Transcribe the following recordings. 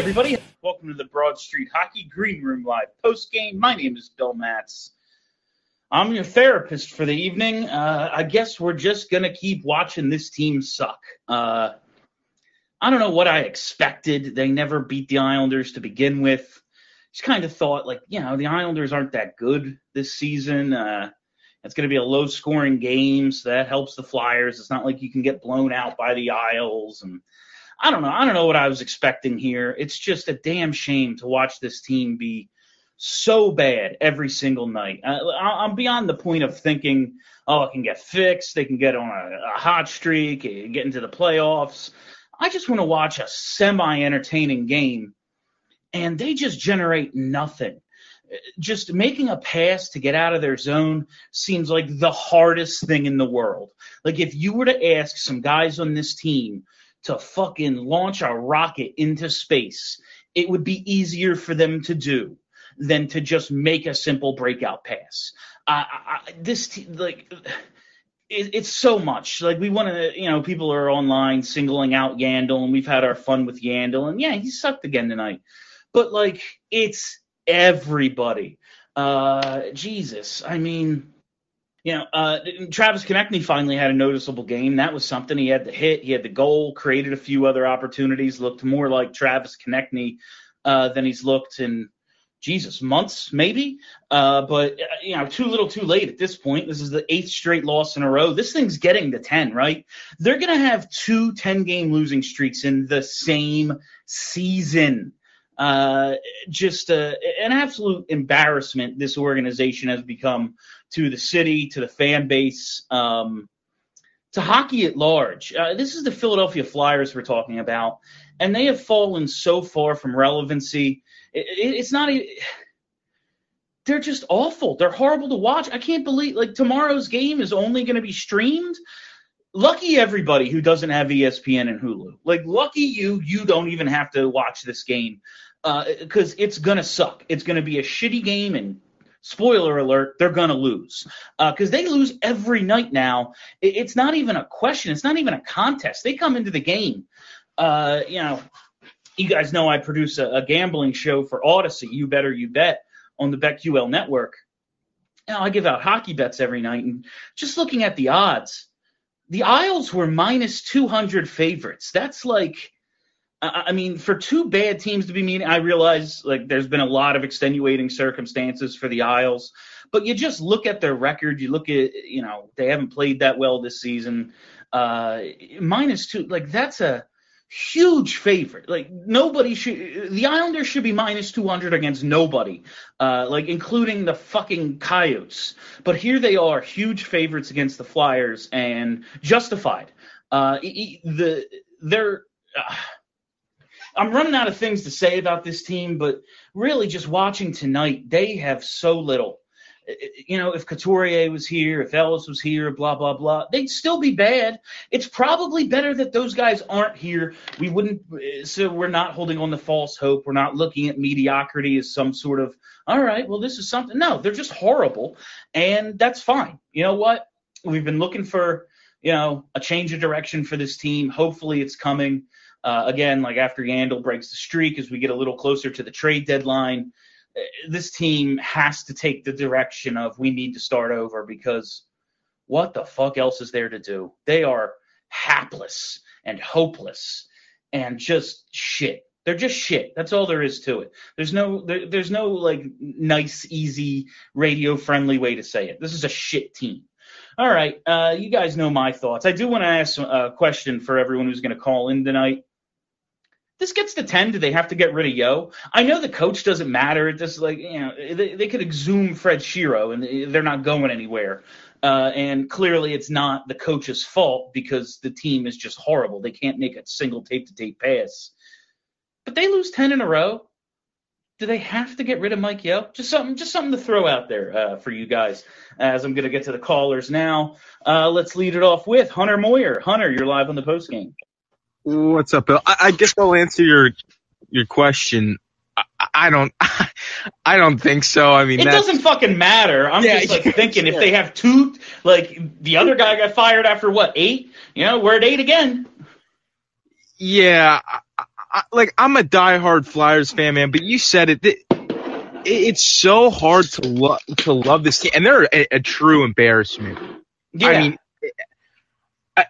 everybody. Welcome to the Broad Street Hockey Green Room Live post game. My name is Bill Matz. I'm your therapist for the evening. Uh, I guess we're just going to keep watching this team suck. Uh, I don't know what I expected. They never beat the Islanders to begin with. Just kind of thought, like, you know, the Islanders aren't that good this season. Uh, it's going to be a low scoring game, so that helps the Flyers. It's not like you can get blown out by the Isles. And I don't know. I don't know what I was expecting here. It's just a damn shame to watch this team be so bad every single night. Uh, I'm beyond the point of thinking, oh, it can get fixed. They can get on a, a hot streak, get into the playoffs. I just want to watch a semi entertaining game, and they just generate nothing. Just making a pass to get out of their zone seems like the hardest thing in the world. Like, if you were to ask some guys on this team to fucking launch a rocket into space, it would be easier for them to do than to just make a simple breakout pass. I, I, this t- like it, it's so much. Like we want to, you know, people are online singling out Yandle, and we've had our fun with Yandle, and yeah, he sucked again tonight. But like, it's everybody. Uh, Jesus, I mean. You know, uh, Travis Konecny finally had a noticeable game. That was something. He had the hit, he had the goal, created a few other opportunities, looked more like Travis Konecny uh, than he's looked in Jesus, months maybe. Uh, but uh, you know, too little, too late at this point. This is the eighth straight loss in a row. This thing's getting to ten, right? They're gonna have two 10-game losing streaks in the same season. Uh, just uh, an absolute embarrassment this organization has become to the city, to the fan base, um, to hockey at large. Uh, this is the Philadelphia Flyers we're talking about, and they have fallen so far from relevancy it, it, it's not. They're just awful. They're horrible to watch. I can't believe like tomorrow's game is only going to be streamed. Lucky everybody who doesn't have ESPN and Hulu. Like lucky you, you don't even have to watch this game because uh, it's gonna suck. It's gonna be a shitty game and spoiler alert, they're to lose because uh, they lose every night now. It's not even a question. It's not even a contest. They come into the game, uh, you know, you guys know I produce a, a gambling show for Audacy, You Better You Bet, on the BetQL network. Now I give out hockey bets every night, and just looking at the odds, the Isles were minus 200 favorites. That's like, I mean, for two bad teams to be meeting, I realize like there's been a lot of extenuating circumstances for the Isles, but you just look at their record, you look at, you know, they haven't played that well this season. Uh, minus two, like that's a huge favorite. Like nobody should. The Islanders should be minus 200 against nobody, uh, like including the fucking Coyotes. But here they are, huge favorites against the Flyers, and justified. Uh, the they're. Uh, I'm running out of things to say about this team, but really just watching tonight, they have so little you know, if Couturier was here, if Ellis was here, blah blah blah, they'd still be bad. It's probably better that those guys aren't here. We wouldn't, uh, so we're not holding on to false hope. We're not looking at mediocrity as some sort of, all right, well, this is something. No, they're just horrible, and that's fine. You know what? We've been looking for, you know, a change of direction for this team. Hopefully, it's coming. Uh, again, like after Yandle breaks the streak, as we get a little closer to the trade deadline this team has to take the direction of we need to start over because what the fuck else is there to do? They are hapless and hopeless and just shit. They're just shit. That's all there is to it. There's no there, there's no like nice, easy, radio friendly way to say it. This is a shit team. All right, uh, you guys know my thoughts. I do want to ask a question for everyone who's going to call in tonight this gets to 10 do they have to get rid of Yeo i know the coach doesn't matter this like you know they, they could exhume Fred Shero and they're not going anywhere uh, and clearly it's not the coach's fault because the team is just horrible they can't make a single tape to tape pass but they lose 10 in a row do they have to get rid of Mike Yeo Just something, just something to throw out there uh, for you guys. As I'm going to get to the callers now, uh, let's lead it off with Hunter Moyer. Hunter, you're live on the post game. What's up, Bill? I, I guess I'll answer your your question. I, I don't. I don't think so. I mean, it doesn't fucking matter. I'm yeah, just like thinking if they have two, like the other guy got fired after what eight? You know, we're at eight again. Yeah, I, like I'm a diehard Flyers fan, man. But you said it. it it's so hard to love to love this team, and they're a, a true embarrassment. Yeah. I mean, I,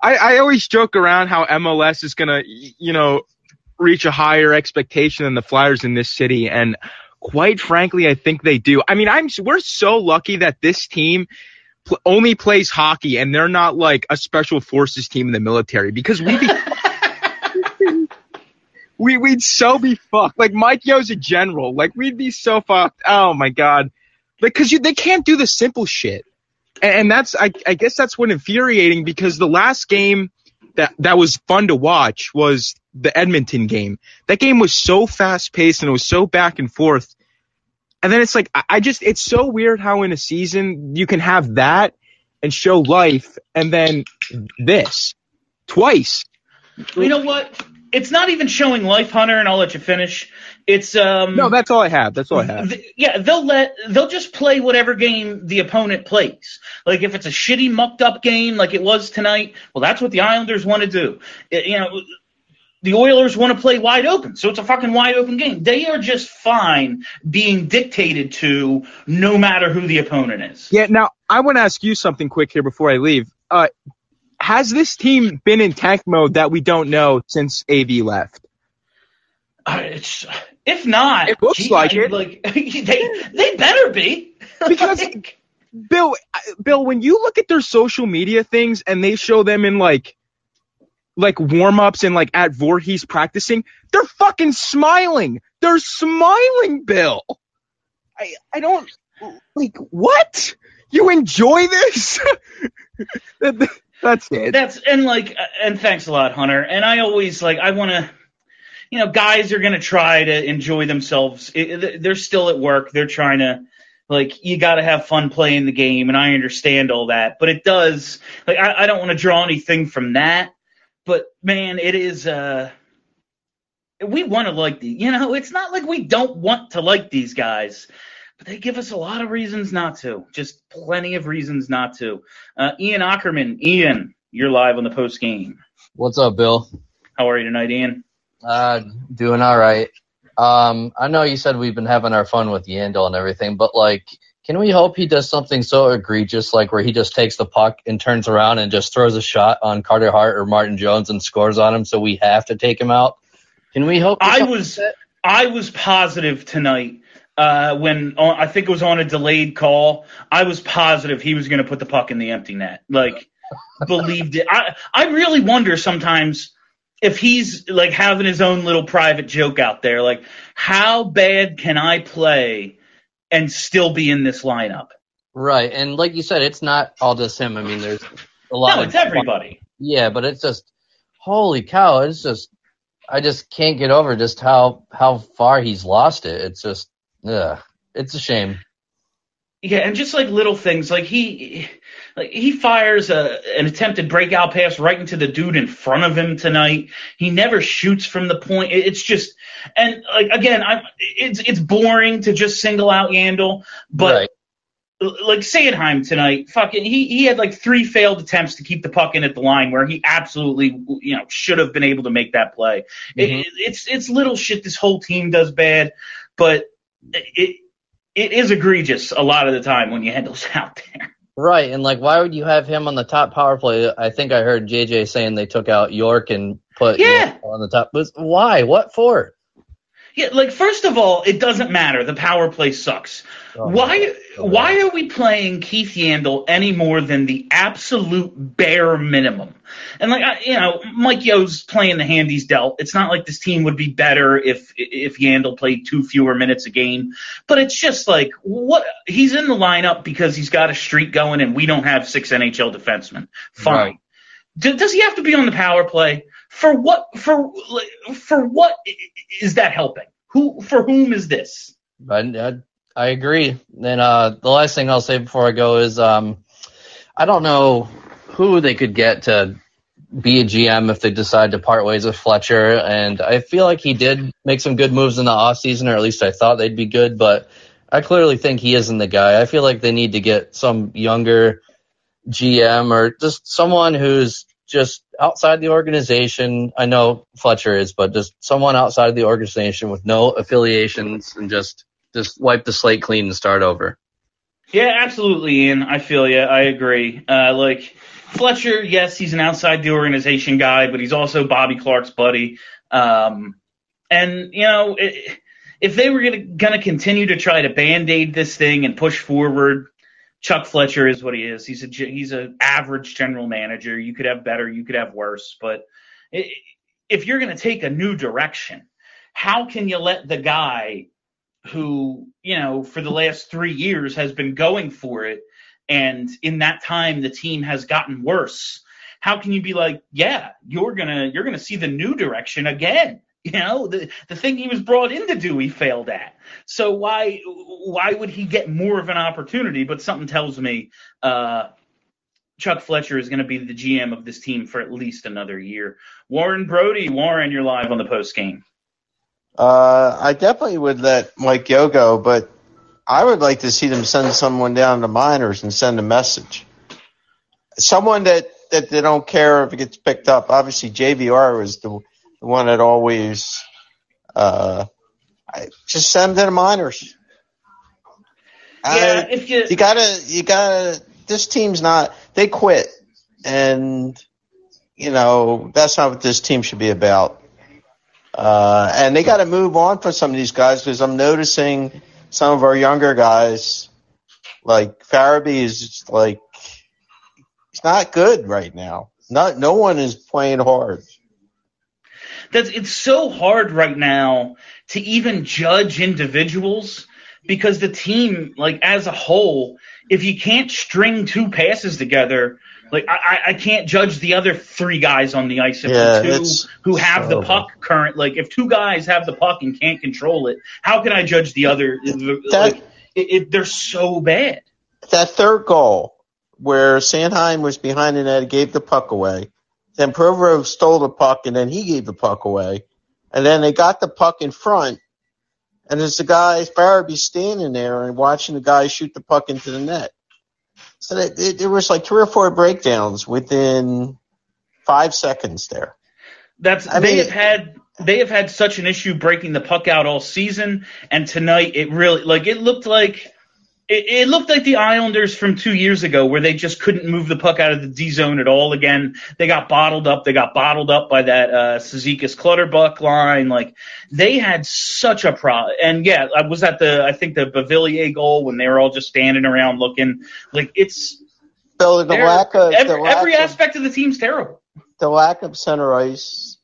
I I always joke around how MLS is gonna, you know, reach a higher expectation than the Flyers in this city, and quite frankly, I think they do. I mean, I'm we're so lucky that this team pl- only plays hockey, and they're not like a special forces team in the military because we. Be- we we'd so be fucked. Like Mike Yeo's a general. Like we'd be so fucked. Oh my god. Because you they can't do the simple shit. And, that's I I guess that's what infuriating because the last game that that was fun to watch was the Edmonton game. That game was so fast paced and it was so back and forth. And then it's like I just it's so weird how in a season you can have that and show life and then this twice. You know what? It's not even showing life, Hunter, and I'll let you finish. It's um No, that's all I have. That's all I have. th- yeah, they'll let they'll just play whatever game the opponent plays. Like if it's a shitty mucked up game like it was tonight, well that's what the Islanders want to do. It- you know, the Oilers want to play wide open, so it's a fucking wide open game. They are just fine being dictated to no matter who the opponent is. Yeah, now I want to ask you something quick here before I leave. Uh, has this team been in tank mode that we don't know since AV left? Uh, it's, if not, It looks like it. Like they they better be Because- Like, Bill, uh, Bill, when you look at their social media things and they show them in like, like warm ups and like at Voorhees practicing, they're fucking smiling. They're smiling, Bill. I, I don't, like, what? You enjoy this? That- That's it. That's and like and thanks a lot, Hunter. And I always like I want to, you know, guys are gonna try to enjoy themselves. It- they're still at work. They're trying to like you got to have fun playing the game, and I understand all that. But it does like I, I don't want to draw anything from that. But man, it is. uh we want to like the, you know, it's not like we don't want to like these guys, but they give us a lot of reasons not to. Just plenty of reasons not to. Uh, Ian Ackerman, Ian, you're live on the post game. What's up, Bill? How are you tonight, Ian? Uh, doing all right. Um, I know you said we've been having our fun with Yandle and everything, but like, can we hope he does something so egregious, like where he just takes the puck and turns around and just throws a shot on Carter Hart or Martin Jones and scores on him, so we have to take him out? Can we hope? I was like? I was positive tonight uh, when on, I think it was on a delayed call. I was positive he was going to put the puck in the empty net. Like believed it. I I really wonder sometimes if he's like having his own little private joke out there. Like how bad can I play and still be in this lineup? right, and like you said, it's not all just him. I mean, there's a lot No, of it's everybody. Yeah, but it's just holy cow! It's just I just can't get over just how how far he's lost it. It's just yeah, it's a shame. Yeah, and just like little things, like he, like he fires a an attempted breakout pass right into the dude in front of him tonight. He never shoots from the point. It's just, and like again, I'm it's it's boring to just single out Yandle, but right. like Sanheim tonight, fucking, he he had like three failed attempts to keep the puck in at the line where he absolutely, you know, should have been able to make that play. Mhm. It, it's it's little shit this whole team does bad, but it it is egregious a lot of the time when Yandle's out there. Right, and like, why would you have him on the top power play? I think I heard JJ saying they took out York and put Yeah. Yandle on the top. But why? What for? Yeah, like first of all, it doesn't matter. The power play sucks. Oh, why God. why are we playing Keith Yandle any more than the absolute bare minimum? And like I, you know, Mike Yeo's playing the hand he's dealt. It's not like this team would be better if if Yandle played two fewer minutes a game. But it's just like what he's in the lineup because he's got a streak going, and we don't have six NHL defensemen. Fine. Right. Does he have to be on the power play? For what? For for what is that helping? Who for whom is this? I, I, I agree. And uh, the last thing I'll say before I go is um, I don't know who they could get to be a GM if they decide to part ways with Fletcher. And I feel like he did make some good moves in the offseason, or at least I thought they'd be good. But I clearly think he isn't the guy. I feel like they need to get some younger GM or just someone who's just outside the organization. I know Fletcher is, but just someone outside the organization with no affiliations and just just wipe the slate clean and start over. Yeah, absolutely, Ian. I feel you. I agree. Uh, like Fletcher, yes, he's an outside the organization guy, but he's also Bobby Clarke's buddy. Um, and you know, it, if they were gonna gonna continue to try to band aid this thing and push forward, Chuck Fletcher is what he is. He's a he's an average general manager. You could have better, you could have worse, but if you're gonna take a new direction, how can you let the guy who, you know, for the last three years has been going for it, and in that time the team has gotten worse. How can you be like, yeah, you're gonna you're gonna see the new direction again? You know, the the thing he was brought in to do, he failed at. So why why would he get more of an opportunity? But something tells me uh, Chuck Fletcher is going to be the GM of this team for at least another year. Warren Brody, Warren, you're live on the post game. Uh, I definitely would let Mike Yeo go, but I would like to see them send someone down to minors and send a message. Someone that, that they don't care if it gets picked up. Obviously, JVR was the, the one that always uh, I, just send them to the minors. Yeah, I, if you you gotta, you gotta. This team's not. They quit, and you know that's not what this team should be about. Uh, and they got to move on for some of these guys because I'm noticing some of our younger guys, like Farabee, is just like he's not good right now. Not no one is playing hard. That's it's so hard right now to even judge individuals because the team, like as a whole, if you can't string two passes together, like I, I- can't judge the other three guys on the ice if Yeah, the two who have the puck current like if two guys have the puck and can't control it, how can I judge the other? Like, it, it, they're so bad. That third goal where Sanheim was behind the net, gave the puck away. Then Provorov stole the puck and then he gave the puck away. And then they got the puck in front. And there's the guy, Farabee standing there and watching the guy shoot the puck into the net. So that, it, there was like three or four breakdowns within five seconds there. That's I they mean- have had they have had such an issue breaking the puck out all season, and tonight it really like it looked like it, it looked like the Islanders from two years ago where they just couldn't move the puck out of the D zone at all again. They got bottled up. They got bottled up by that uh Cizikas Clutterbuck line. Like they had such a problem. And yeah, I was at the I think the Beauvillier goal when they were all just standing around looking. Like it's So the lack of every, lack every of, aspect of the team's terrible. the lack of center ice,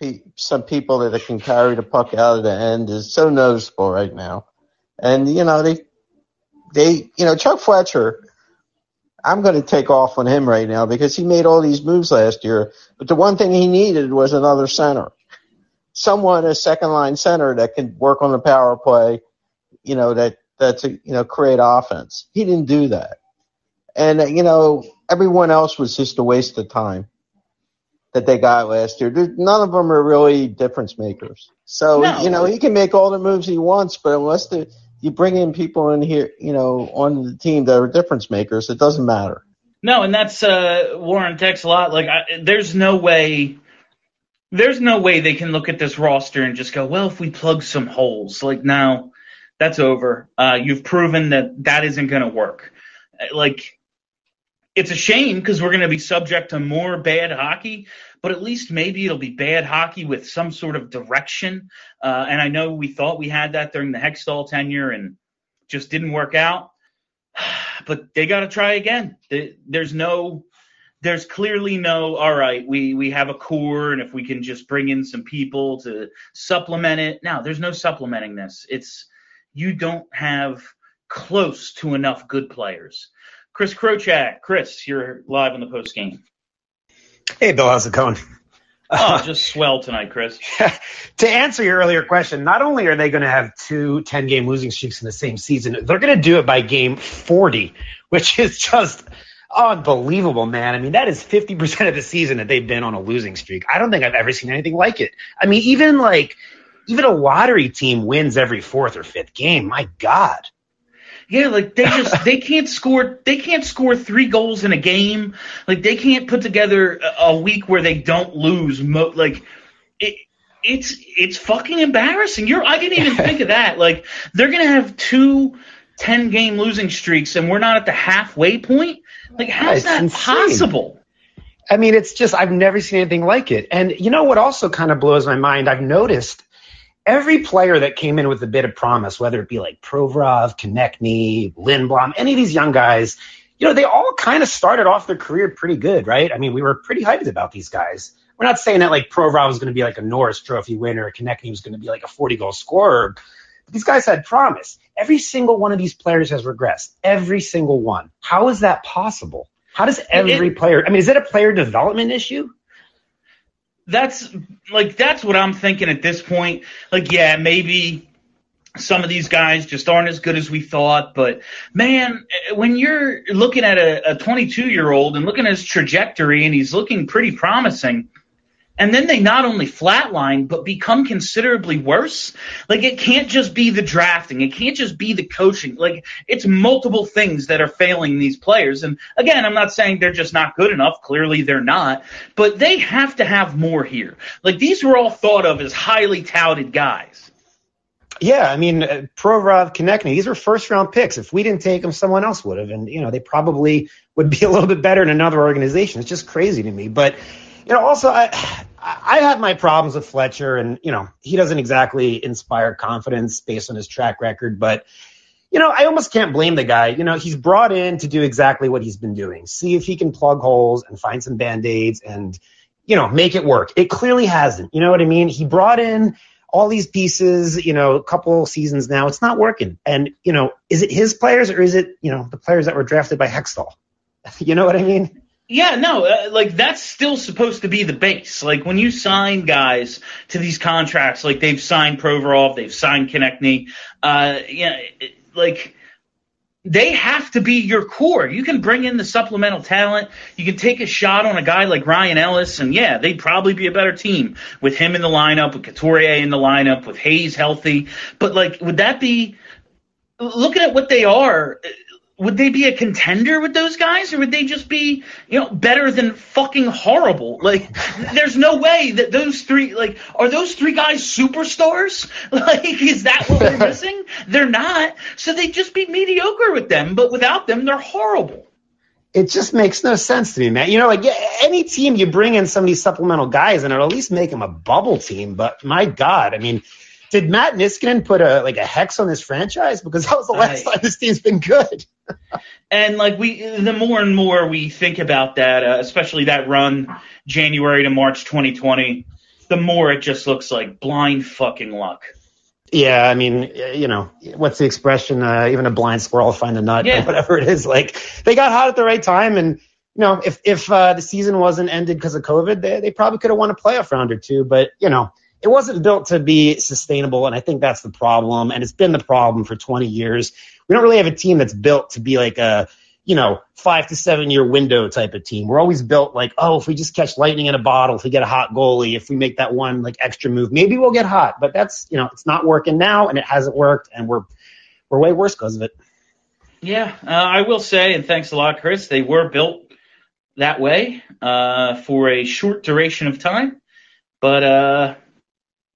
pe- some people that can carry the puck out of the end is so noticeable right now. And you know they, they, you know Chuck Fletcher. I'm going to take off on him right now because he made all these moves last year. But the one thing he needed was another center, someone a second line center that can work on the power play. You know that that's a, you know create offense. He didn't do that, and you know everyone else was just a waste of time that they got last year. There- None of them are really difference makers. So No. you know he can make all the moves he wants, but unless the, you bring in people in here, you know, on the team that are difference makers, it doesn't matter. No, and that's uh, Warren Tex a lot. Like, I, there's no way, there's no way they can look at this roster and just go, well, if we plug some holes, like, now, that's over. Uh, you've proven that that isn't going to work. Like, it's a shame because we're going to be subject to more bad hockey, but at least maybe it'll be bad hockey with some sort of direction. Uh, and I know we thought we had that during the Hextall tenure and just didn't work out but they got to try again. There's no, there's clearly no. All right, we we have a core, and if we can just bring in some people to supplement it. Now, there's no supplementing this. It's you don't have close to enough good players. Chris Krochak, Chris, you're live on the post game. Hey, Bill, how's it going? Oh, just swell tonight, Chris. to answer your earlier question, not only are they going to have two 10 game losing streaks in the same season, they're going to do it by game 40, which is just unbelievable, man. I mean, that is 50% of the season that they've been on a losing streak. I don't think I've ever seen anything like it. I mean, even like, even a lottery team wins every fourth or fifth game. My God. Yeah, like they just they can't score they can't score three goals in a game. Like they can't put together a, a week where they don't lose. Mo- like it, it's it's fucking embarrassing. You're I didn't even think of that. Like they're gonna have two 10 game losing streaks and we're not at the halfway point. Like how's that insane. possible? I mean, it's just I've never seen anything like it. And you know what also kind of blows my mind? I've noticed every player that came in with a bit of promise, whether it be like Provorov, Konecny, Lindblom, any of these young guys, you know, they all kind of started off their career pretty good, right? I mean, we were pretty hyped about these guys. We're not saying that like Provorov was going to be like a Norris Trophy winner, or Konecny was going to be like a 40 goal scorer. But these guys had promise. Every single one of these players has regressed. Every single one. How is that possible? How does every It- player? I mean, is it a player development issue? That's like that's what I'm thinking at this point. Like yeah, maybe some of these guys just aren't as good as we thought, but man, when you're looking at a 22 year old and looking at his trajectory and he's looking pretty promising, and then they not only flatline but become considerably worse. Like it can't just be the drafting, it can't just be the coaching. Like it's multiple things that are failing these players. And again, I'm not saying they're just not good enough. Clearly they're not, but they have to have more here. Like these were all thought of as highly touted guys. Yeah, I mean, uh, Provorov, Konecny, these were first round picks. If we didn't take them, someone else would have, and you know they probably would be a little bit better in another organization. It's just crazy to me. But you know, also I I have my problems with Fletcher, and you know he doesn't exactly inspire confidence based on his track record. But you know, I almost can't blame the guy. You know, he's brought in to do exactly what he's been doing. See if he can plug holes and find some band aids and you know make it work. It clearly hasn't. You know what I mean? He brought in all these pieces, you know, a couple seasons now, it's not working. And, you know, is it his players or is it, you know, the players that were drafted by Hextall? you know what I mean? Yeah, no, uh, like that's still supposed to be the base. Like when you sign guys to these contracts, like they've signed Provorov, they've signed Konecny, uh, yeah, like they have to be your core. You can bring in the supplemental talent. You can take a shot on a guy like Ryan Ellis, and yeah, they'd probably be a better team with him in the lineup, with Couturier in the lineup, with Hayes healthy. But like, would that be looking at what they are? Would they be a contender with those guys, or would they just be, you know, better than fucking horrible? Like, there's no way that those three, like, are those three guys superstars? Like, is that what we're missing? They're not. So they'd just be mediocre with them, but without them, they're horrible. It just makes no sense to me, man. You know, like yeah, any team you bring in some of these supplemental guys and it'll at least make them a bubble team. But my God, I mean, did Matt Niskanen put a like a hex on this franchise? Because that was the last I- time this team's been good. And like we, the more and more we think about that, uh, especially that run January to March 2020, the more it just looks like blind fucking luck. Yeah, I mean, you know, what's the expression? Uh, even a blind squirrel will find a nut, Yeah. whatever it is. Like they got hot at the right time, and you know, if if uh, the season wasn't ended because of COVID, they they probably could have won a playoff round or two. But you know, it wasn't built to be sustainable, and I think that's the problem. And it's been the problem for 20 years. We don't really have a team that's built to be like a you know, five to seven year window type of team. We're always built like, oh, if we just catch lightning in a bottle, if we get a hot goalie, if we make that one like extra move, maybe we'll get hot. But that's, you know, it's not working now and it hasn't worked and we're, we're way worse because of it. Yeah, uh, I will say, and thanks a lot, Chris. They were built that way uh, for a short duration of time, but uh,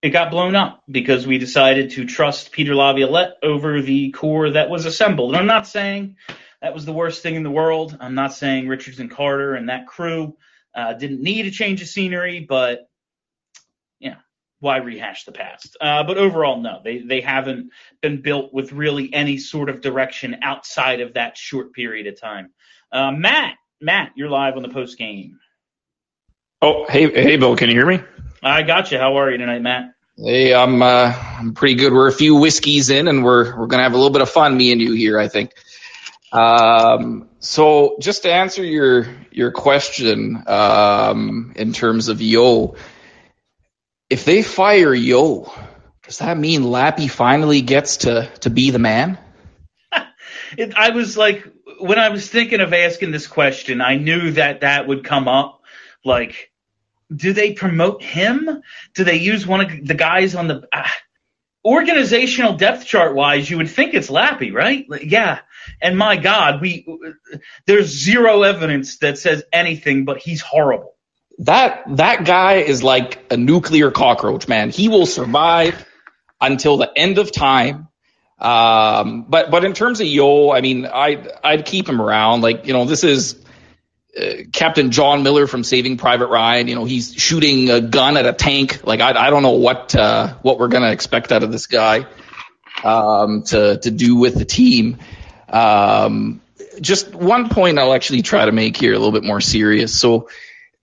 it got blown up because we decided to trust Peter Laviolette over the core that was assembled. And I'm not saying that was the worst thing in the world. I'm not saying Richards and Carter and that crew uh, didn't need a change of scenery, but yeah, why rehash the past? Uh, but overall, no, they they haven't been built with really any sort of direction outside of that short period of time. Uh, Matt, Matt, you're live on the post game. Oh, hey, hey, Bill, can you hear me? I got you. How are you tonight, Matt? Hey, I'm uh, I'm pretty good. We're a few whiskeys in, and we're we're gonna have a little bit of fun, me and you here, I think. Um, so just to answer your your question, um, in terms of Yeo, if they fire Yeo, does that mean Lappy finally gets to to be the man? It, I was like, when I was thinking of asking this question, I knew that that would come up. Like, do they promote him? Do they use one of the guys on the? Uh, organizational depth chart wise, you would think it's Lappy, right? Yeah. And my God, we there's zero evidence that says anything, but he's horrible. That that guy is like a nuclear cockroach, man. He will survive until the end of time. Um, but but in terms of Yeo, I mean, I I'd keep him around. Like you know, this is uh, Captain John Miller from Saving Private Ryan. You know, he's shooting a gun at a tank. Like I I don't know what uh, what we're gonna expect out of this guy um, to to do with the team. Um, just one point I'll actually try to make here a little bit more serious. So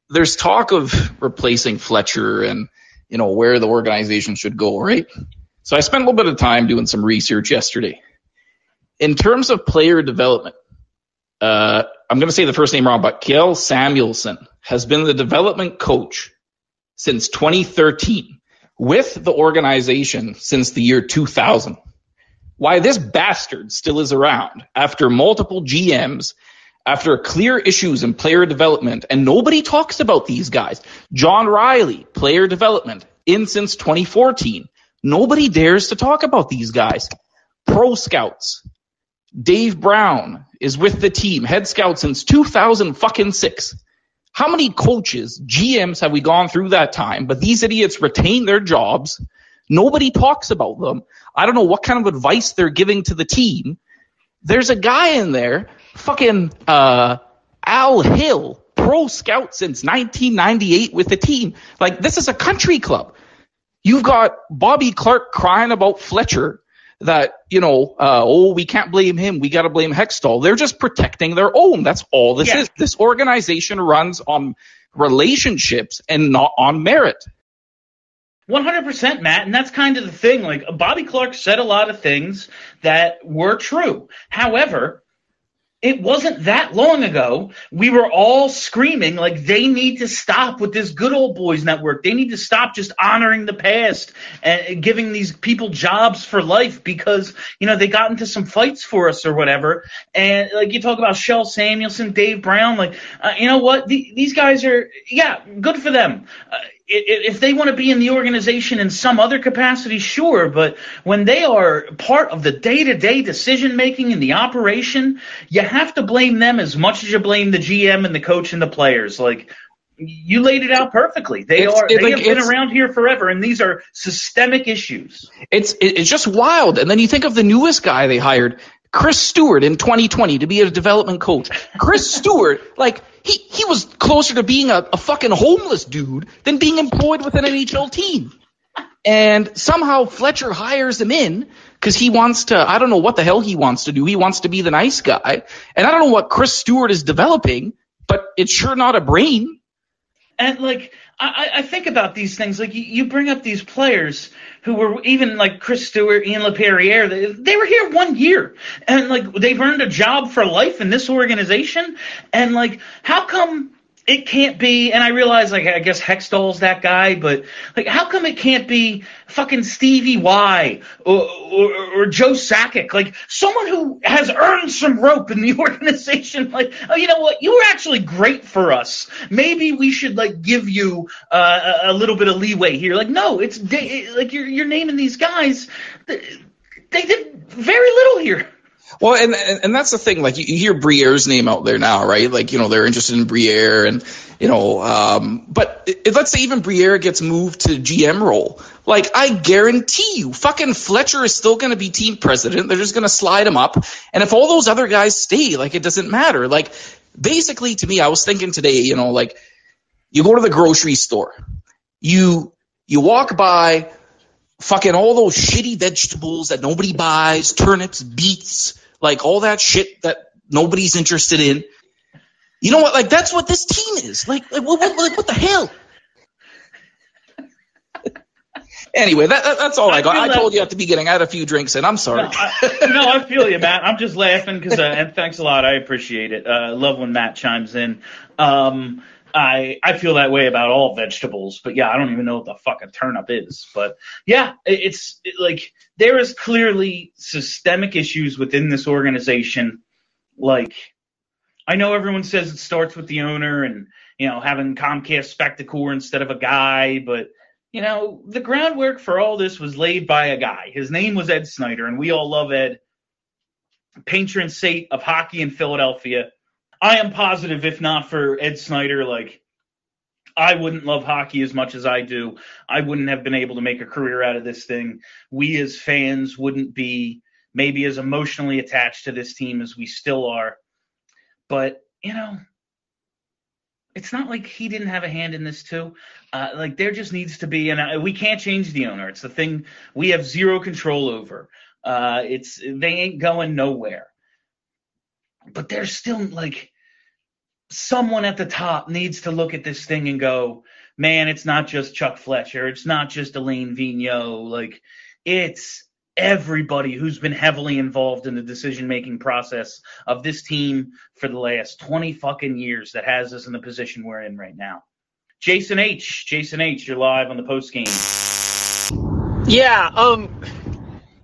there's talk of replacing Fletcher and you know where the organization should go, right? So I spent a little bit of time doing some research yesterday. In terms of player development, uh, I'm going to say the first name wrong, but Kjell Samuelsson has been the development coach since 2013 with the organization since the year 2000. Why this bastard still is around after multiple GMs, after clear issues in player development, and nobody talks about these guys. John Riley, player development, in since 2014. Nobody dares to talk about these guys. Pro scouts. Dave Brown is with the team, head scout since 2006. How many coaches, GMs have we gone through that time? But these idiots retain their jobs. Nobody talks about them. I don't know what kind of advice they're giving to the team. There's a guy in there, fucking uh, Al Hill, pro scout since 1998 with the team. Like this is a country club. You've got Bobby Clarke crying about Fletcher that, you know, uh, oh, we can't blame him. We got to blame Hextall. They're just protecting their own. That's all this Yeah. is. This organization runs on relationships and not on merit. 100% Matt, and that's kind of the thing. Like Bobby Clarke said a lot of things that were true. However, it wasn't that long ago. We were all screaming like they need to stop with this good old boys network. They need to stop just honoring the past and giving these people jobs for life because, you know, they got into some fights for us or whatever. And like you talk about Kjell Samuelsson, Dave Brown, like, uh, you know what? The, these guys are, yeah, good for them. Uh, if they want to be in the organization in some other capacity, sure, but when they are part of the day-to-day decision making in the operation, you have to blame them as much as you blame the GM and the coach and the players. Like you laid it out perfectly. They It's- are it- they like, have been around here forever, and these are systemic issues. It's it's just wild. And then you think of the newest guy they hired, Chris Stewart in 2020 to be a development coach. Chris Stewart, like he he was closer to being a, a fucking homeless dude than being employed with an NHL team. And somehow Fletcher hires him in because he wants to. I don't know what the hell he wants to do. He wants to be the nice guy, and I don't know what Chris Stewart is developing, but it's sure not a brain. And like I, I- think about these things, like you, you bring up these players who were even like Chris Stewart, Ian LaPerriere, they, they were here one year, and like they've earned a job for life in this organization, and like how come it can't be? And I realize like I guess Hextall's that guy, but like how come it can't be fucking Stevie Y or or, or Joe Sakic, like someone who has earned some rope in the organization? Like oh, you know what, you were actually great for us. Maybe we should like give you uh, a, little bit of leeway here. Like no, it's like you're you're naming these guys. They did very little here. Well, and and that's the thing. Like you, you hear Briere's name out there now, right? Like you know they're interested in Briere, and you know, um, but if, let's say even Briere gets moved to GM role, like I guarantee you, fucking Fletcher is still going to be team president. They're just going to slide him up, and if all those other guys stay, like it doesn't matter. Like basically, to me, I was thinking today, you know, like you go to the grocery store, you you walk by fucking all those shitty vegetables that nobody buys, turnips, beets, like all that shit that nobody's interested in. You know what? Like that's what this team is. Like, like what, what, like, what the hell? anyway, that, that that's all I, I got. I told you at the beginning. I had a few drinks and I'm sorry. No, I, no, I feel you, Matt. I'm just laughing because, uh, and thanks a lot. I appreciate it. Uh, love when Matt chimes in. Um, I I feel that way about all vegetables, but yeah, I don't even know what the fuck a turnip is. But yeah, it, it's it, like there is clearly systemic issues within this organization. Like, I know everyone says it starts with the owner and you know having Comcast Spectacor instead of a guy, but you know, the groundwork for all this was laid by a guy. His name was Ed Snider, and we all love Ed, patron saint of hockey in Philadelphia. I am positive, if not for Ed Snider, like I wouldn't love hockey as much as I do. I wouldn't have been able to make a career out of this thing. We as fans wouldn't be maybe as emotionally attached to this team as we still are. But, you know, it's not like he didn't have a hand in this too. Uh, like there just needs to be, and we can't change the owner. It's the thing we have zero control over. Uh, it's they ain't going nowhere. But there's still like someone at the top needs to look at this thing and go, man, it's not just Chuck Fletcher. It's not just Alain Vigneault. Like it's everybody who's been heavily involved in the decision making process of this team for the last 20 fucking years that has us in the position we're in right now. Jason H. Jason H. You're live on the post game. Yeah. Um.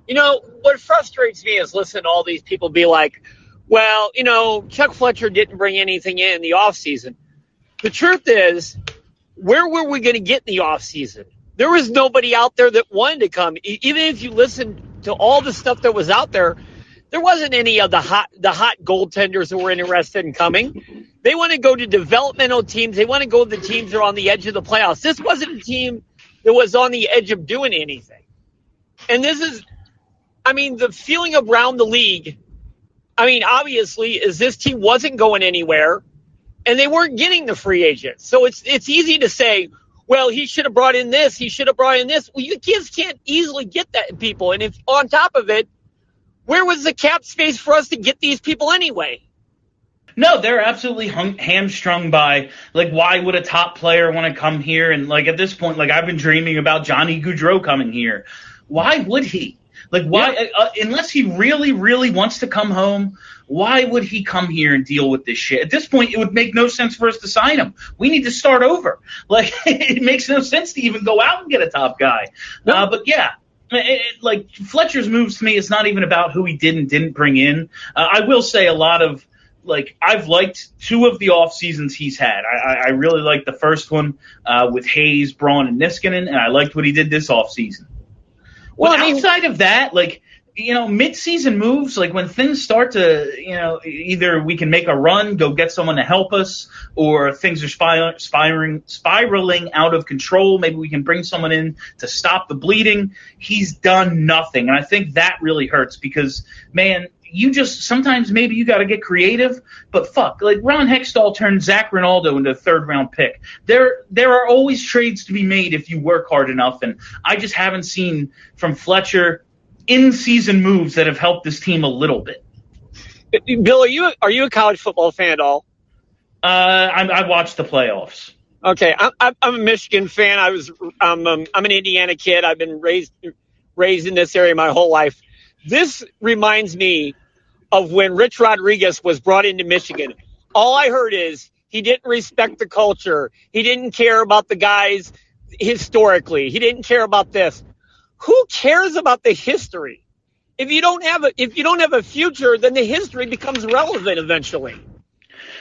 You know what frustrates me is listening to all these people be like, "Well, you know, Chuck Fletcher didn't bring anything in the off season." The truth is, where were we going to get in the off season? there was nobody out there that wanted to come. Even if you listen to all the stuff that was out there, there wasn't any of the hot the hot goaltenders that were interested in coming. They want to go to developmental teams. They want to go to the teams that are on the edge of the playoffs. This wasn't a team that was on the edge of doing anything. And this is, I mean, the feeling around the league. I mean, obviously, is this team wasn't going anywhere, and they weren't getting the free agents. So it's it's easy to say, well, he should have brought in this, he should have brought in this. Well, you kids can't easily get that people. And if on top of it, where was the cap space for us to get these people anyway? No, they're absolutely hung, hamstrung by like why would a top player want to come here and like at this point like I've been dreaming about Johnny Gaudreau coming here. Why would he? Like why yeah. uh, unless he really really wants to come home, why would he come here and deal with this shit? At this point, it would make no sense for us to sign him. We need to start over. Like, it makes no sense to even go out and get a top guy. No. Uh, but yeah, it, it, like Fletcher's moves to me, it's not even about who he did and didn't bring in. Uh, I will say a lot of like I've liked two of the off seasons he's had. I, I really liked the first one uh, with Hayes, Braun, and Niskanen, and I liked what he did this off season. Well, I mean, outside of that, like you know, mid-season moves, like when things start to, you know, either we can make a run, go get someone to help us, or things are spiraling, spiraling out of control. Maybe we can bring someone in to stop the bleeding. He's done nothing. And I think that really hurts because, man, you just, sometimes maybe you got to get creative, but fuck, like Ron Hextall turned Zac Rinaldo into a third round pick. There, there are always trades to be made if you work hard enough. And I just haven't seen from Fletcher in season moves that have helped this team a little bit. Bill, are you are you a college football fan at all? Uh, I, I watched the playoffs. Okay, I'm, I'm a Michigan fan. I was um, um, I'm an Indiana kid. I've been raised raised in this area my whole life. This reminds me of when Rich Rodriguez was brought into Michigan. All I heard is he didn't respect the culture. He didn't care about the guys historically. He didn't care about this who cares about the history? If you don't have a if you don't have a future, then the history becomes relevant eventually.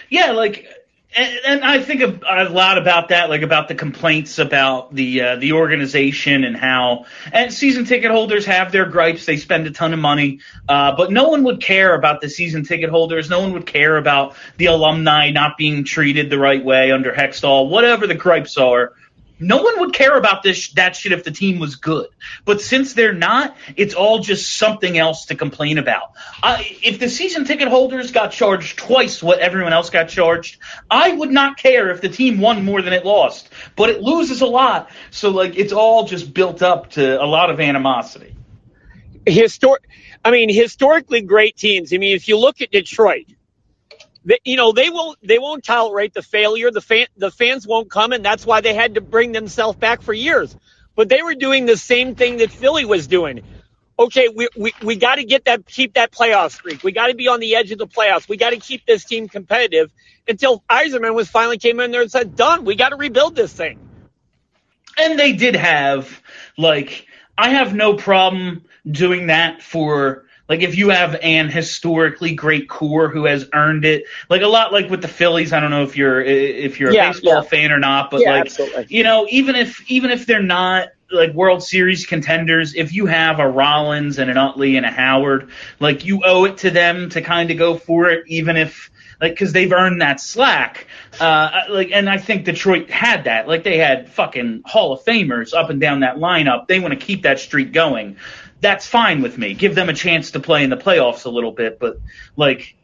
Yeah, like and, and I think a, a, lot about that, like about the complaints about the uh, the organization and how and season ticket holders have their gripes. They spend a ton of money, uh, but no one would care about the season ticket holders. No one would care about the alumni not being treated the right way under Hextall. Whatever the gripes are, no one would care about this that shit if the team was good. But since they're not, it's all just something else to complain about. Uh, if the season ticket holders got charged twice what everyone else got charged, I would not care if the team won more than it lost. But it loses a lot, so like it's all just built up to a lot of animosity. Histor- I mean, historically great teams. I mean, if you look at Detroit, they, you know they won't they won't tolerate the failure. The fan the fans won't come, and that's why they had to bring themselves back for years. But they were doing the same thing that Philly was doing. Okay, we we, we got to get that keep that playoff streak. We got to be on the edge of the playoffs. We got to keep this team competitive until Yzerman was finally came in there and said, "Done. We got to rebuild this thing." And they did have like I have no problem doing that for Like if you have an historically great core who has earned it, like a lot like with the Phillies. I don't know if you're if you're a Yeah, baseball yeah. fan or not, but yeah, like absolutely. you know, even if even if they're not like World Series contenders, if you have a Rollins and an Utley and a Howard, like you owe it to them to kind of go for it, even if like because they've earned that slack. Uh, like, and I think Detroit had that. Like they had fucking Hall of Famers up and down that lineup. They want to keep that streak going. That's fine with me. Give them a chance to play in the playoffs a little bit, but like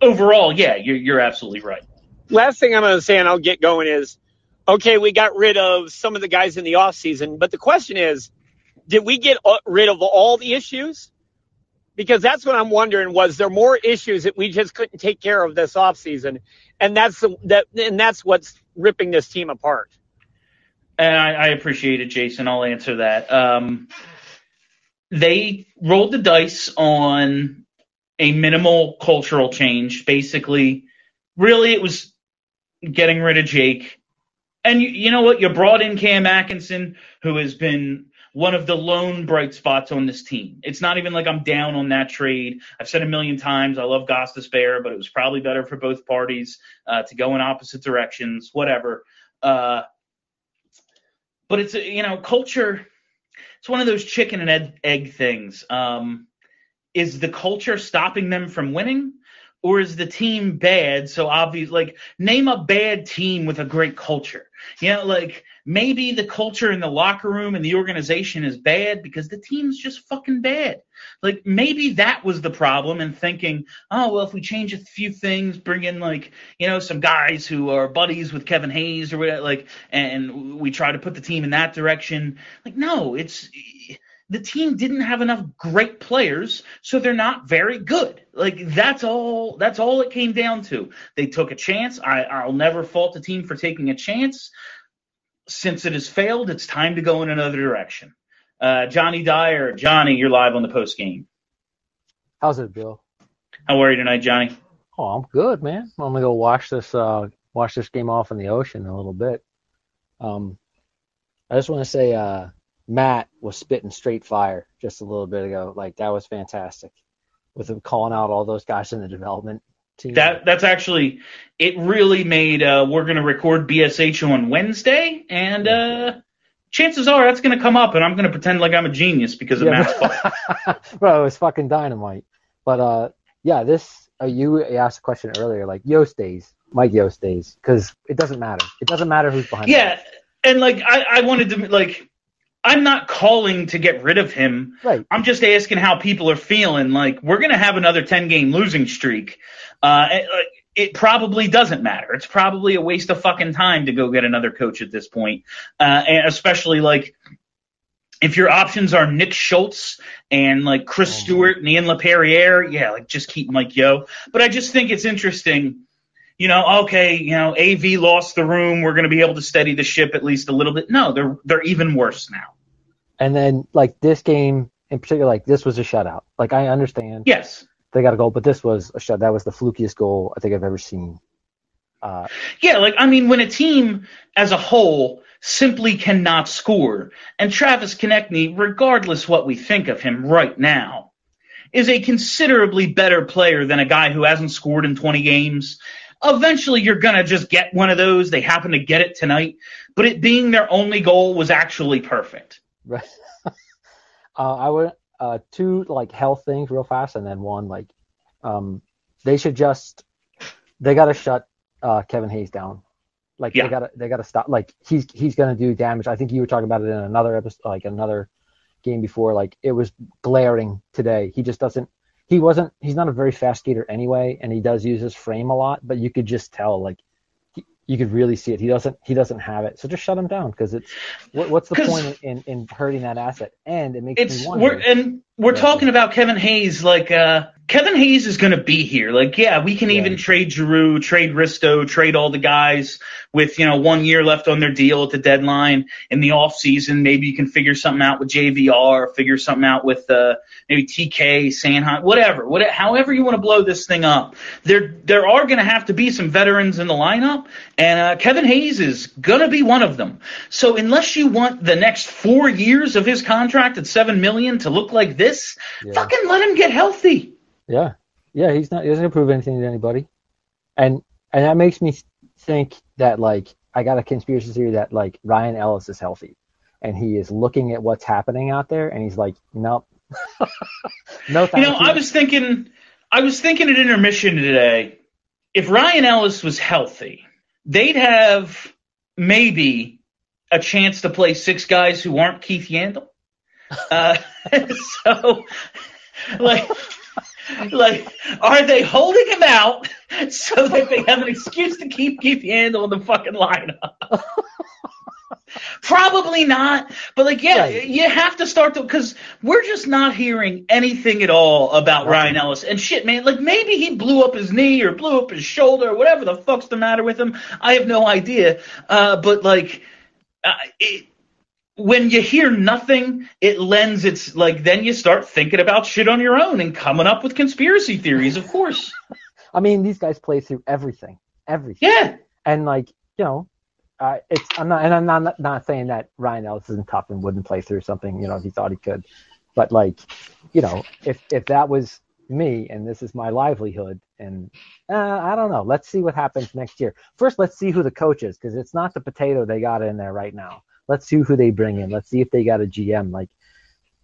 overall, yeah, you're you're absolutely right. last thing I'm going to say, and I'll get going, is okay, we got rid of some of the guys in the off season, but the question is, did we get uh, rid of all the issues? Because that's what I'm wondering. Was there more issues that we just couldn't take care of this off season, and that's the, that, and that's what's ripping this team apart. And I, I appreciate it, Jason. I'll answer that. Um, they rolled the dice on a minimal cultural change. Basically, really, it was getting rid of Jake. And you, you know what? You brought in Cam Atkinson, who has been one of the lone bright spots on this team. It's not even like I'm down on that trade. I've said a million times I love Goss spare, but it was probably better for both parties uh, to go in opposite directions. Whatever. Uh, but it's you know culture. It's one of those chicken and egg, things. Um, is the culture stopping them from winning, or is the team bad? So obvious, like name a bad team with a great culture. You know, like maybe the culture in the locker room and the organization is bad because the team's just fucking bad. Like maybe that was the problem and thinking, oh well, if we change a few things, bring in like you know some guys who are buddies with Kevin Hayes or whatever, like, and we try to put the team in that direction. Like no, it's the team didn't have enough great players, so they're not very good. Like that's all. That's all it came down to. They took a chance. I, I'll never fault the team for taking a chance. Since it has failed, it's time to go in another direction. Uh, Johnny Dyer, Johnny, you're live on the post game. How's it, Bill? How are you tonight, Johnny? Oh, I'm good, man. I'm gonna go watch this uh watch this game off in the ocean in a little bit. Um I just want to say uh Matt was spitting straight fire just a little bit ago. Like that was fantastic. With him calling out all those guys in the development team. That that's actually it. Really made. Uh, we're going to record BSH on Wednesday, and uh, chances are that's going to come up, and I'm going to pretend like I'm a genius because of Yeah, Matt's. Bro, it was fucking dynamite. But uh yeah, this uh, you asked a question earlier like Yeo stays, Mike Yeo stays because it doesn't matter. It doesn't matter who's behind. Yeah, and like I, I wanted to like. I'm not calling to get rid of him. Right. I'm just asking how people are feeling. Like we're gonna have another 10 game losing streak. Uh, it, it probably doesn't matter. It's probably a waste of fucking time to go get another coach at this point. Uh, and especially like if your options are Nick Schultz and like Chris Oh, Stewart and Ian LaPerriere, yeah, like just keep Mike Yeo. But I just think it's interesting. You know, okay, you know, AV lost the room. We're going to be able to steady the ship at least a little bit. No, they're they're even worse now. And then like this game in particular, like this was a shutout. Like I understand Yes. they got a goal, but this was a shut. That was the flukiest goal I think I've ever seen. Uh, Yeah, like I mean, when a team as a whole simply cannot score, and Travis Konecny, regardless what we think of him right now, is a considerably better player than a guy who hasn't scored in 20 games. Eventually, you're gonna just get one of those. They happen to get it tonight, but it being their only goal was actually perfect. Right. uh, I would uh, two like health things real fast, and then one like um, they should just they got to shut uh, Kevin Hayes down. Like Yeah. they got to they got to stop. Like he's he's gonna do damage. I think you were talking about it in another episode, like another game before. Like it was glaring today. He just doesn't. He wasn't. He's not a very fast skater anyway, and he does use his frame a lot. But you could just tell, like, you could really see it. He doesn't. He doesn't have it. So just shut him down because it's. What, what's the point in, in hurting that asset? And it makes It's me we're and we're Yeah. talking about Kevin Hayes like uh Kevin Hayes is going to be here. Like, yeah, we can Yeah. even trade Giroux, trade Risto, trade all the guys with, you know, one year left on their deal at the deadline in the off season. Maybe you can figure something out with JVR, figure something out with, uh, maybe TK, Sanheim, whatever, whatever, however you want to blow this thing up. There, there are going to have to be some veterans in the lineup and, uh, Kevin Hayes is going to be one of them. So unless you want the next four years of his contract at seven million to look like this, Yeah. fucking let him get healthy. Yeah, yeah, he's not. He doesn't prove anything to anybody, and and that makes me think that like I got a conspiracy theory that like Ryan Ellis is healthy, and he is looking at what's happening out there, and he's like, nope, no You know, I was thinking, I was thinking at intermission today, if Ryan Ellis was healthy, they'd have maybe a chance to play six guys who aren't Keith Yandle. Uh, so, like, like, are they holding him out so that they have an excuse to keep Keith Yandle in the fucking lineup? Probably not, but like, yeah, Right. you have to start to because we're just not hearing anything at all about Ryan Ellis and shit, man. Like maybe he blew up his knee or blew up his shoulder or whatever the fuck's the matter with him. I have no idea. Uh, but like, uh, it, when you hear nothing, it lends its like then you start thinking about shit on your own and coming up with conspiracy theories. Of course, I mean, these guys play through everything, everything, yeah. and like you know, uh, it's I'm not and I'm not not saying that Ryan Ellis isn't tough and wouldn't play through something you know if he thought he could, but like you know if if that was me and this is my livelihood and uh, I don't know let's see what happens next year. First let's see who the coach is because it's not the potato they got in there right now. Let's see who they bring in. Let's see if they got a GM like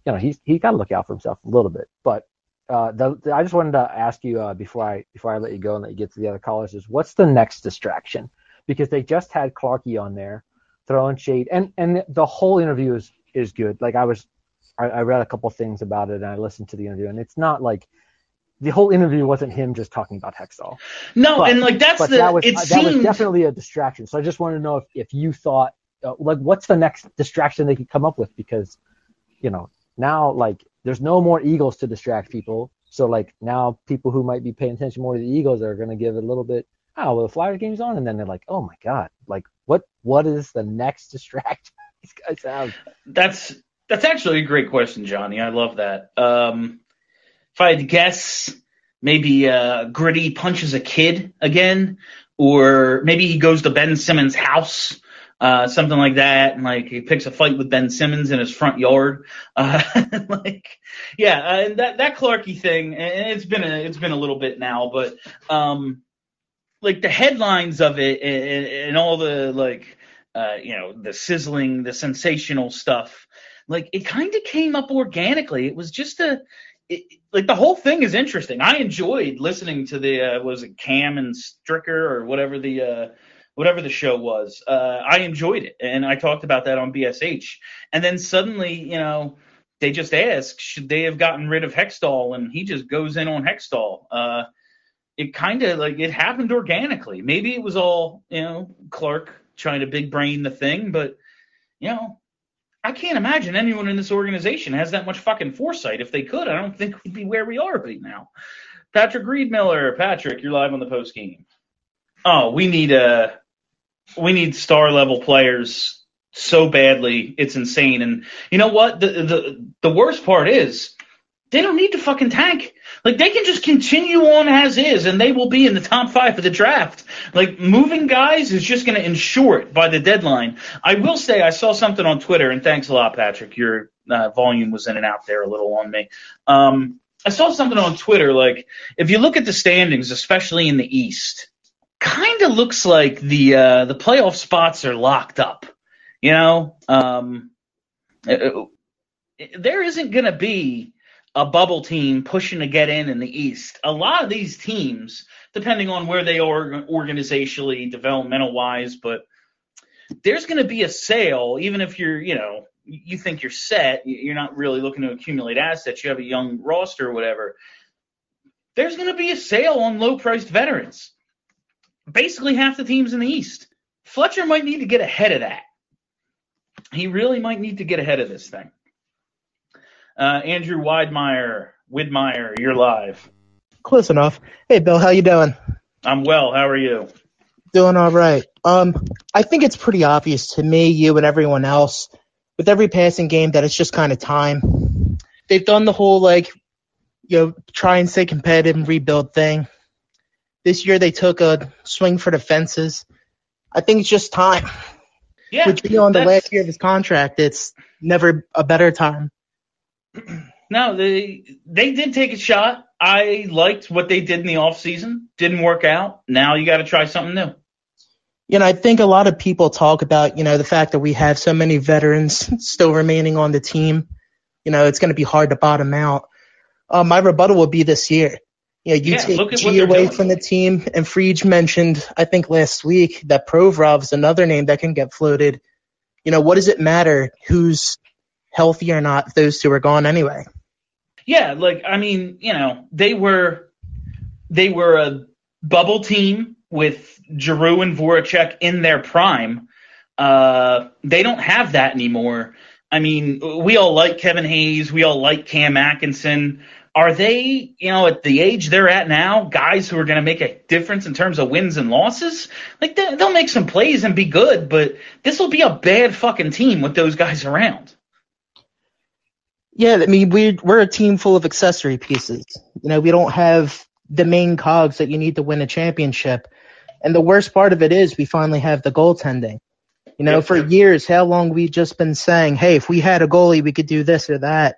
you know he's he got to look out for himself a little bit. But uh, the, the- I just wanted to ask you uh, before I before I let you go and let you get to the other callers is what's the next distraction? Because they just had Clarkey on there throwing shade, and and the whole interview is is good. Like I was, I, I read a couple things about it and I listened to the interview, and it's not like the whole interview wasn't him just talking about Hextall. No, But- and like that's the that was it that seemed was definitely a distraction. So I just wanted to know if, if you thought uh, like what's the next distraction they could come up with because you know now like there's no more Eagles to distract people. So like now people who might be paying attention more to the Eagles are going to give it a little bit. Oh, well, the Flyers game's on, and then they're like, oh my god, like what what is the next distraction these guys have? That's that's actually a great question, Johnny. I love that. Um, if I had to guess, maybe uh, Gritty punches a kid again, or maybe he goes to Ben Simmons' house, uh, something like that, and like he picks a fight with Ben Simmons in his front yard. Uh, like, yeah, uh, and that that Clarky thing, and it's been a it's been a little bit now, but um, like the headlines of it and, and all the like uh, you know, the sizzling, the sensational stuff. Like it kind of came up organically. It was just a, it, like the whole thing is interesting. I enjoyed listening to the, uh, was it Cam and Stricker or whatever the, uh, whatever the show was. Uh, I enjoyed it, and I talked about that on BSH. And then suddenly, you know, they just ask, should they have gotten rid of Hextall? And he just goes in on Hextall. Uh, it kind of like it happened organically. Maybe it was all, you know, Clarke trying to big brain the thing, but you know, I can't imagine anyone in this organization has that much fucking foresight. If they could, I don't think we'd be where we are right now. Patrick Reedmiller, Patrick, you're live on the post game. Oh, we need a we need star level players so badly, it's insane. And you know what? The the the worst part is they don't need to fucking tank. Like they can just continue on as is, and they will be in the top five of the draft. Like moving guys is just going to ensure it by the deadline. I will say I saw something on Twitter, and thanks a lot, Patrick. Your uh, volume was in and out there a little on me. Um, I saw something on Twitter like if you look at the standings, especially in the East, kind of looks like the uh, the playoff spots are locked up. You know, um, uh, there isn't going to be a bubble team pushing to get in in the East. A lot of these teams, depending on where they are organizationally, developmental wise, but there's going to be a sale, even if you're, you know, you think you're set, you're not really looking to accumulate assets, you have a young roster or whatever. There's going to be a sale on low priced veterans. Basically, half the teams in the East. Fletcher might need to get ahead of that. He really might need to get ahead of this thing. Uh, Andrew Widmeyer, Widmeyer, you're live. close enough. Hey, Bill, how you doing? I'm well. How are you? Doing all right. Um, I think it's pretty obvious to me, you, and everyone else, with every passing game, that it's just kind of time. They've done the whole like, you know, try and stay competitive and rebuild thing. This year they took a swing for the fences. I think it's just time. Yeah, With Gino on the last year of his contract, it's never a better time. No, they they did take a shot. I liked what they did in the off season. Didn't work out. Now you got to try something new. You know, I think a lot of people talk about, you know, the fact that we have so many veterans still remaining on the team. You know, it's going to be hard to bottom out. Uh, my rebuttal would be this year. You know, you Yeah, take look at what G away doing. from the team, and Frege mentioned, I think last week, that Provorov is another name that can get floated. You know, what does it matter who's healthy or not those two are gone anyway? Yeah, like I mean, you know, they were they were a bubble team with Giroux and Voracek in their prime. Uh, they don't have that anymore. I mean, we all like Kevin Hayes, we all like Cam Atkinson. Are they, you know, at the age they're at now, guys who are going to make a difference in terms of wins and losses? Like they, they'll make some plays and be good, but this will be a bad fucking team with those guys around. Yeah, I mean, we're, we're a team full of accessory pieces. You know, we don't have the main cogs that you need to win a championship. And the worst part of it is we finally have the goaltending. You know, Yeah. for years, how long we've just been saying, hey, if we had a goalie, we could do this or that.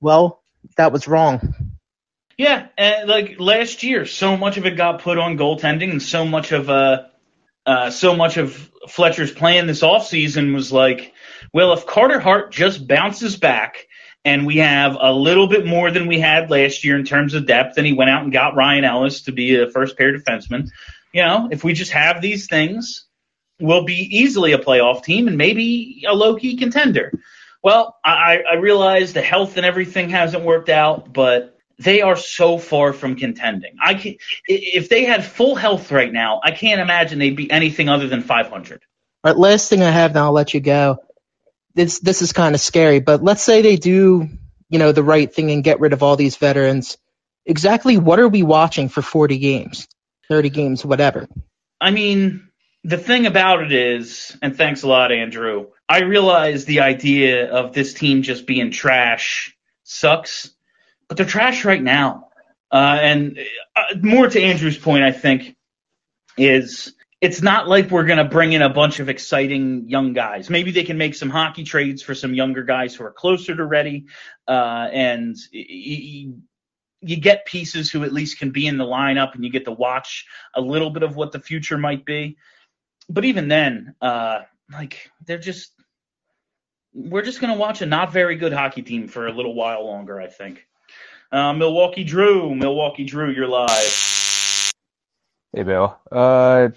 Well, that was wrong. Yeah, and like last year, so much of it got put on goaltending, and so much of uh, uh, so much of Fletcher's plan this offseason was like, well, if Carter Hart just bounces back, and we have a little bit more than we had last year in terms of depth, and he went out and got Ryan Ellis to be a first pair defenseman. You know, if we just have these things, we'll be easily a playoff team and maybe a low key contender. Well, I, I realize the health and everything hasn't worked out, but they are so far from contending. I can, if they had full health right now, I can't imagine they'd be anything other than 500. All right, last thing I have, and I'll let you go. This this is kind of scary, but let's say they do, you know, the right thing and get rid of all these veterans. Exactly what are we watching for 40 games, 30 games, whatever? I mean, the thing about it is, and thanks a lot, Andrew. I realize the idea of this team just being trash sucks, but they're trash right now. Uh, and uh, more to Andrew's point, I think, is it's not like we're going to bring in a bunch of exciting young guys. Maybe they can make some hockey trades for some younger guys who are closer to ready, uh, and you get pieces who at least can be in the lineup, and you get to watch a little bit of what the future might be. But even then, uh, like they're just we're just going to watch a not very good hockey team for a little while longer, I think. Uh, Milwaukee Drew, Milwaukee Drew, you're live. Hey, Bill. Uh,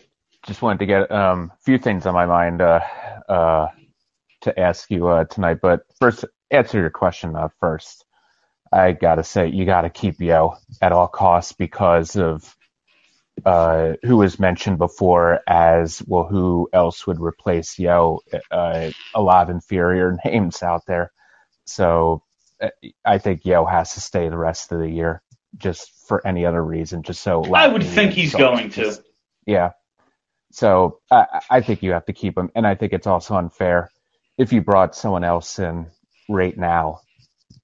just wanted to get um, a few things on my mind uh, uh, to ask you uh, tonight. But first, answer your question uh, first. I gotta say, you gotta keep Yeo at all costs because of uh, who was mentioned before as well. Who else would replace Yeo? Uh, a lot of inferior names out there. So uh, I think Yeo has to stay the rest of the year, just for any other reason. Just so I would think he's going to. Just- yeah. So I, I think you have to keep him, and I think it's also unfair if you brought someone else in right now.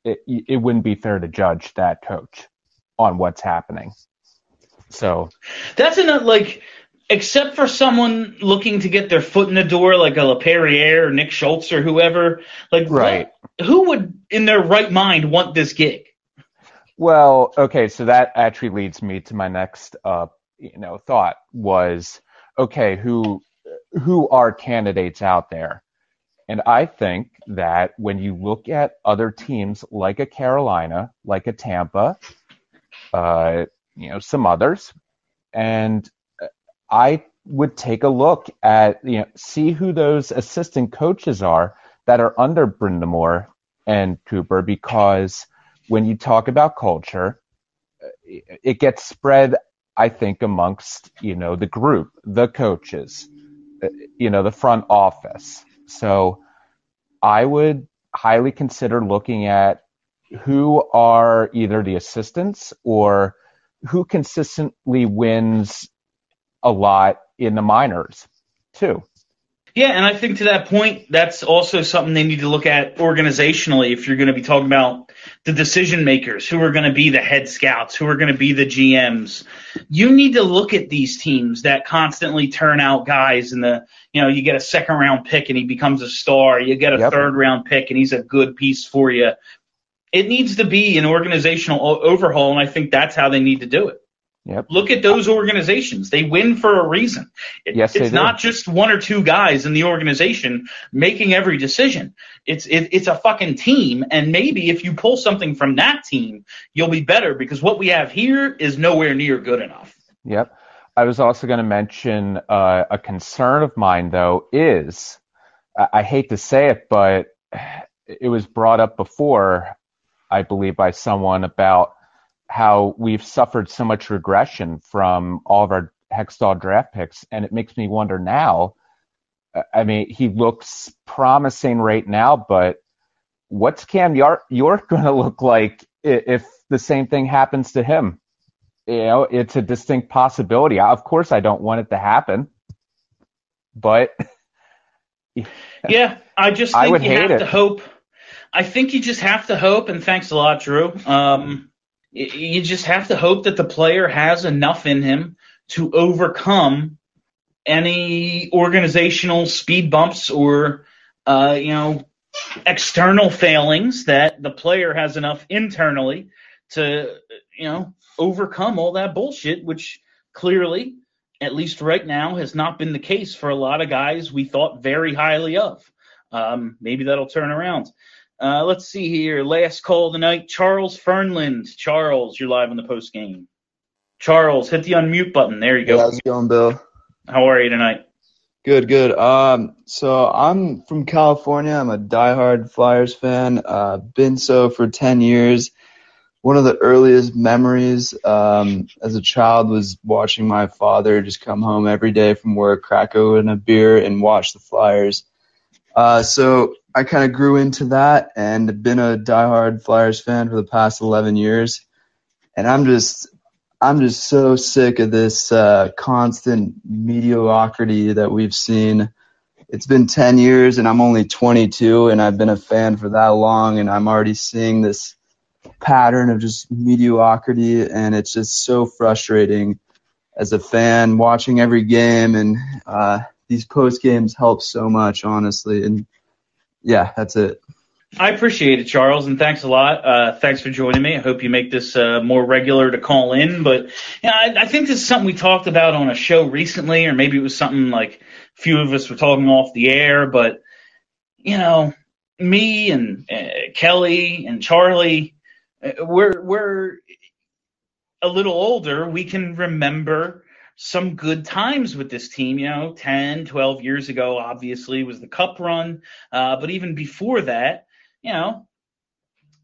It it wouldn't be fair to judge that coach on what's happening. So That's enough. Like, except for someone looking to get their foot in the door, like a LaPerriere or Nick Schultz or whoever. Like, Right. what- who would, in their right mind, want this gig? Well, okay, so that actually leads me to my next uh you know thought was okay, who who are candidates out there? And I think that when you look at other teams like a Carolina, like a Tampa, uh, you know, some others, and I would take a look at, you know, see who those assistant coaches are that are under Brind'Amour and Cooper, because when you talk about culture, it gets spread, I think, amongst, you know, the group, the coaches, you know, the front office. So I would highly consider looking at who are either the assistants or who consistently wins a lot in the minors too. Yeah, and I think to that point, that's also something they need to look at organizationally if you're going to be talking about the decision makers, who are going to be the head scouts, who are going to be the GMs. You need to look at these teams that constantly turn out guys in the, you know, you get a second round pick and he becomes a star. You get a Yep. third round pick and he's a good piece for you. It needs to be an organizational overhaul, and I think that's how they need to do it. Yep. Look at those organizations. They win for a reason. It- Yes, it's not just one or two guys in the organization making every decision. It's it, it's a fucking team, and maybe if you pull something from that team, you'll be better because what we have here is nowhere near good enough. Yep. I was also going to mention uh, a concern of mine, though, is I, I hate to say it, but it was brought up before, I believe, by someone about how we've suffered so much regression from all of our Hextall draft picks, and it makes me wonder now. uh, I mean, he looks promising right now, but what's Cam York, York going to look like if the same thing happens to him? you know, it's a distinct possibility. Of course, I don't want it to happen, but Yeah, I just think I would you hate have it. to hope. I think you just have to hope, and thanks a lot, Drew. Um, you just have to hope that the player has enough in him to overcome any organizational speed bumps or, uh, you know, external failings that the player has enough internally to, you know, overcome all that bullshit, which clearly, at least right now, has not been the case for a lot of guys we thought very highly of. Um, maybe that'll turn around. Uh, let's see here. Last call tonight. Charles Fernland. Charles, you're live on the post game. Charles, hit the unmute button. There you go. how's it going, Bill? How are you tonight? Good, good. Um, so I'm from California. I'm a diehard Flyers fan. Uh, been so for 10 years. One of the earliest memories um, as a child was watching my father just come home every day from work, crack open a beer, and watch the Flyers. Uh, so I kind of grew into that and been a diehard Flyers fan for the past 11 years. And I'm just I'm just so sick of this uh, constant mediocrity that we've seen. It's been 10 years and I'm only 22 and I've been a fan for that long and I'm already seeing this pattern of just mediocrity and it's just so frustrating as a fan watching every game and uh, these post games help so much honestly and yeah that's it I appreciate it, Charles, and thanks a lot. Uh, thanks for joining me. I hope you make this uh, more regular to call in. But yeah, I, I think this is something we talked about on a show recently, or maybe it was something like a few of us were talking off the air. But you know, me and uh, Kelly and Charlie, uh, we're we're a little older. We can remember some good times with this team. You know, 10, 12 years ago, obviously was the Cup run, uh, but even before that you know,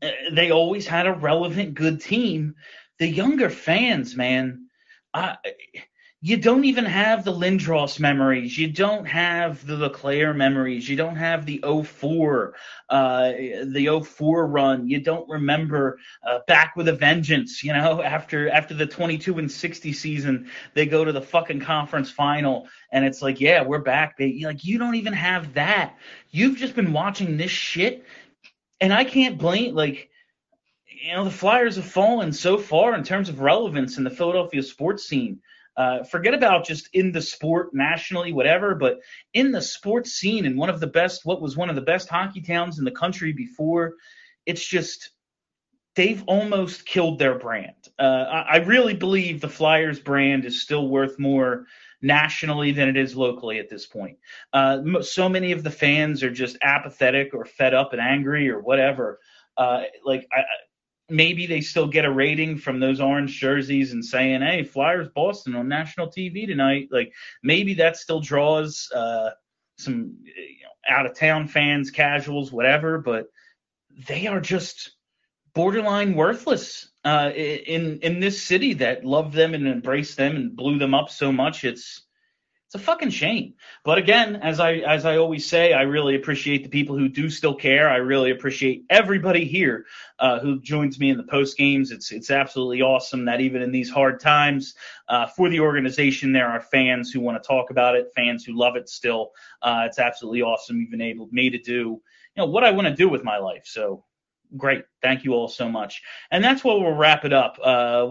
uh, they always had a relevant good team. The younger fans, man, I, you don't even have the Lindros memories. You don't have the LeClair memories. You don't have the 04, uh, the 04 run. You don't remember uh, back with a vengeance. You know, after after the 22 and 60 season, they go to the fucking conference final, and it's like, yeah, we're back, baby. Like you don't even have that. You've just been watching this shit and I can't blame like you know the Flyers have fallen so far in terms of relevance in the Philadelphia sports scene. Uh, forget about just in the sport nationally, whatever, but in the sports scene in one of the best, what was one of the best hockey towns in the country before. It's just they've almost killed their brand. Uh, I, I really believe the Flyers brand is still worth more nationally than it is locally at this point. Uh, so many of the fans are just apathetic or fed up and angry or whatever. Uh, like I- maybe they still get a rating from those orange jerseys and saying, "Hey, Flyers Boston on national TV tonight." Like maybe that still draws uh, some you know, out of town fans, casuals, whatever. But they are just borderline worthless uh, in in this city that loved them and embraced them and blew them up so much. It's It's a fucking shame. But again, as I as I always say, I really appreciate the people who do still care. I really appreciate everybody here uh, who joins me in the post games. It's it's absolutely awesome that even in these hard times uh, for the organization, there are fans who want to talk about it, fans who love it still. Uh, it's absolutely awesome. You've enabled me to do you know what I want to do with my life. So great. Thank you all so much. And that's where we'll wrap it up. Uh,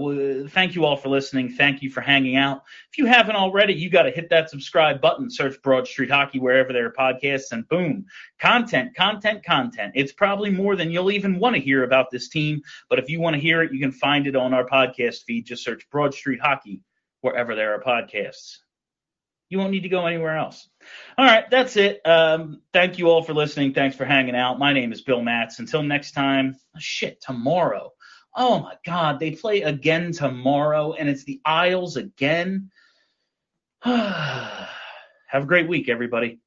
thank you all for listening. Thank you for hanging out. If you haven't already, you got to hit that subscribe button, search Broad Street Hockey wherever there are podcasts, and boom, content, content, content. It's probably more than you'll even want to hear about this team. But if you want to hear it, you can find it on our podcast feed. Just search Broad Street Hockey wherever there are podcasts. You won't need to go anywhere else. All right, that's it. Um, thank you all for listening. Thanks for hanging out. My name is Bill Matz. Until next time, shit, tomorrow. Oh my God, they play again tomorrow, and it's the Isles again. Have a great week, everybody.